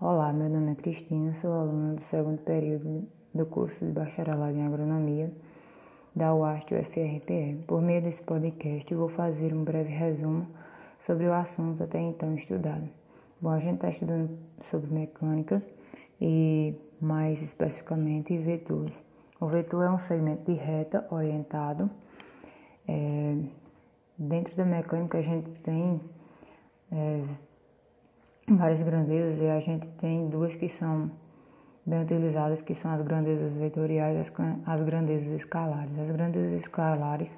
Olá, meu nome é Cristina, sou aluna do segundo período do curso de Bacharelado em Agronomia da UAST UFRPE. Por meio desse podcast, vou fazer um breve resumo sobre o assunto até então estudado. Bom, a gente está estudando sobre mecânica e, mais especificamente, vetores. O vetor é um segmento de reta orientado. É, dentro da mecânica, a gente tem é, várias grandezas e a gente tem duas que são bem utilizadas, que são as grandezas vetoriais e as, as grandezas escalares. As grandezas escalares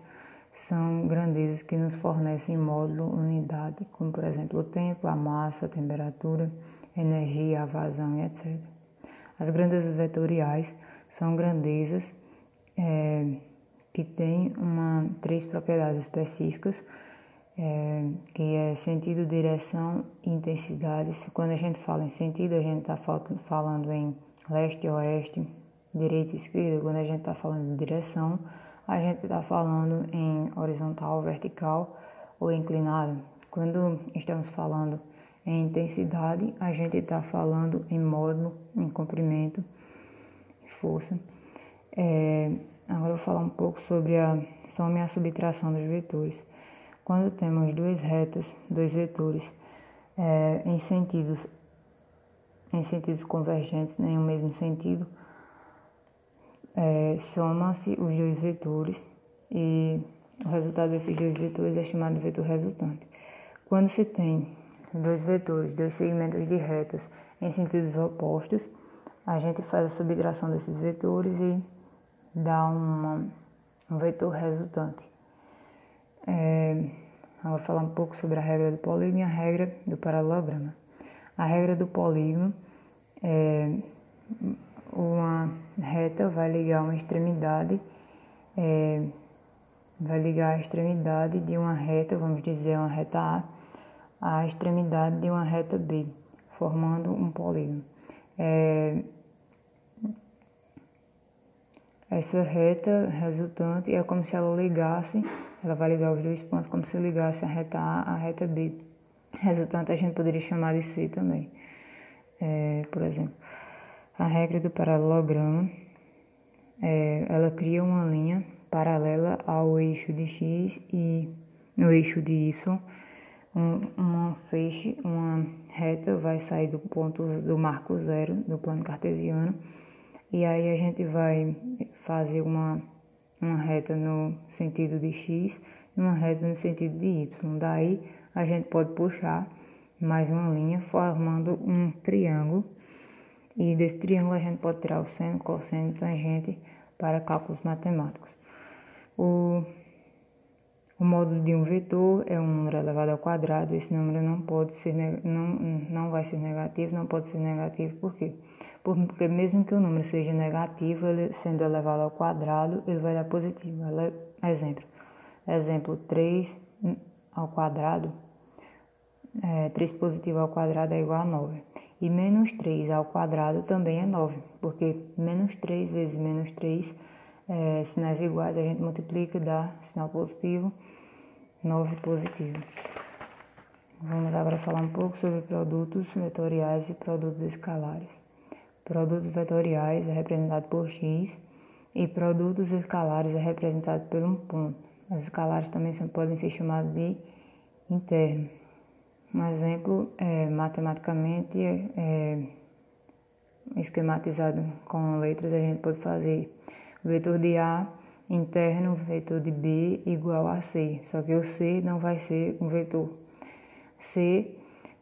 são grandezas que nos fornecem módulo, unidade, como por exemplo o tempo, a massa, a temperatura, a energia, a vazão etc. As grandezas vetoriais são grandezas é, que têm uma, três propriedades específicas é, que é sentido, direção e intensidade. Quando a gente fala em sentido, a gente está falando em leste, oeste, direita e esquerda. Quando a gente está falando de direção, a gente está falando em horizontal, vertical ou inclinado. Quando estamos falando em intensidade, a gente está falando em módulo, em comprimento, força. É, agora eu vou falar um pouco sobre a soma e a subtração dos vetores. Quando temos duas retas, dois vetores é, em sentidos em sentidos convergentes em um mesmo sentido, é, soma-se os dois vetores e o resultado desses dois vetores é chamado vetor resultante. Quando se tem dois vetores, dois segmentos de retas em sentidos opostos, a gente faz a subtração desses vetores e dá uma, um vetor resultante. É, eu vou falar um pouco sobre a regra do polígono e a regra do paralelograma. A regra do polígono é uma reta vai ligar uma extremidade, é, vai ligar a extremidade de uma reta, vamos dizer uma reta A, à extremidade de uma reta B, formando um polígono. É, essa reta resultante é como se ela ligasse, ela vai ligar os dois pontos como se ligasse a reta A à reta B. Resultante a gente poderia chamar de C também. É, por exemplo, a regra do paralelograma, é, ela cria uma linha paralela ao eixo de X e no eixo de Y, um, uma feixe, uma reta vai sair do ponto do marco zero do plano cartesiano e aí a gente vai fazer uma, uma reta no sentido de x e uma reta no sentido de y. Daí a gente pode puxar mais uma linha formando um triângulo e desse triângulo a gente pode tirar o seno, cosseno e tangente para cálculos matemáticos. O, o módulo de um vetor é um número elevado ao quadrado. Esse número não pode ser não, não vai ser negativo, não pode ser negativo por quê? porque mesmo que o número seja negativo, ele sendo elevado ao quadrado, ele vai dar positivo. Exemplo, exemplo 3 ao quadrado, é, 3 positivo ao quadrado é igual a 9. E menos 3 ao quadrado também é 9, porque menos 3 vezes menos 3, é, sinais iguais, a gente multiplica e dá sinal positivo, 9 positivo. Vamos agora falar um pouco sobre produtos vetoriais e produtos escalares. Produtos vetoriais é representado por x e produtos escalares é representado por um ponto. As escalares também podem ser chamadas de interno. Um exemplo, é, matematicamente, é, esquematizado com letras, a gente pode fazer vetor de A interno, vetor de B igual a C. Só que o C não vai ser um vetor. C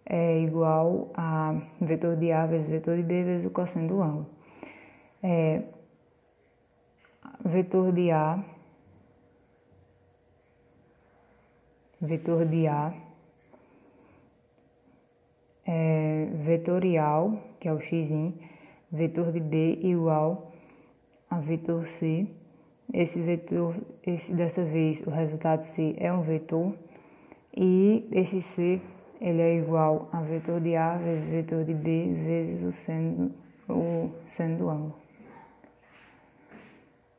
é igual a vetor de A vezes vetor de B vezes o cosseno do ângulo. É, vetor de A, vetor de A é vetorial, que é o x, vetor de B igual a vetor C. Esse vetor, esse, dessa vez, o resultado C é um vetor e esse C ele é igual a vetor de A vezes vetor de B vezes o seno, o seno do ângulo.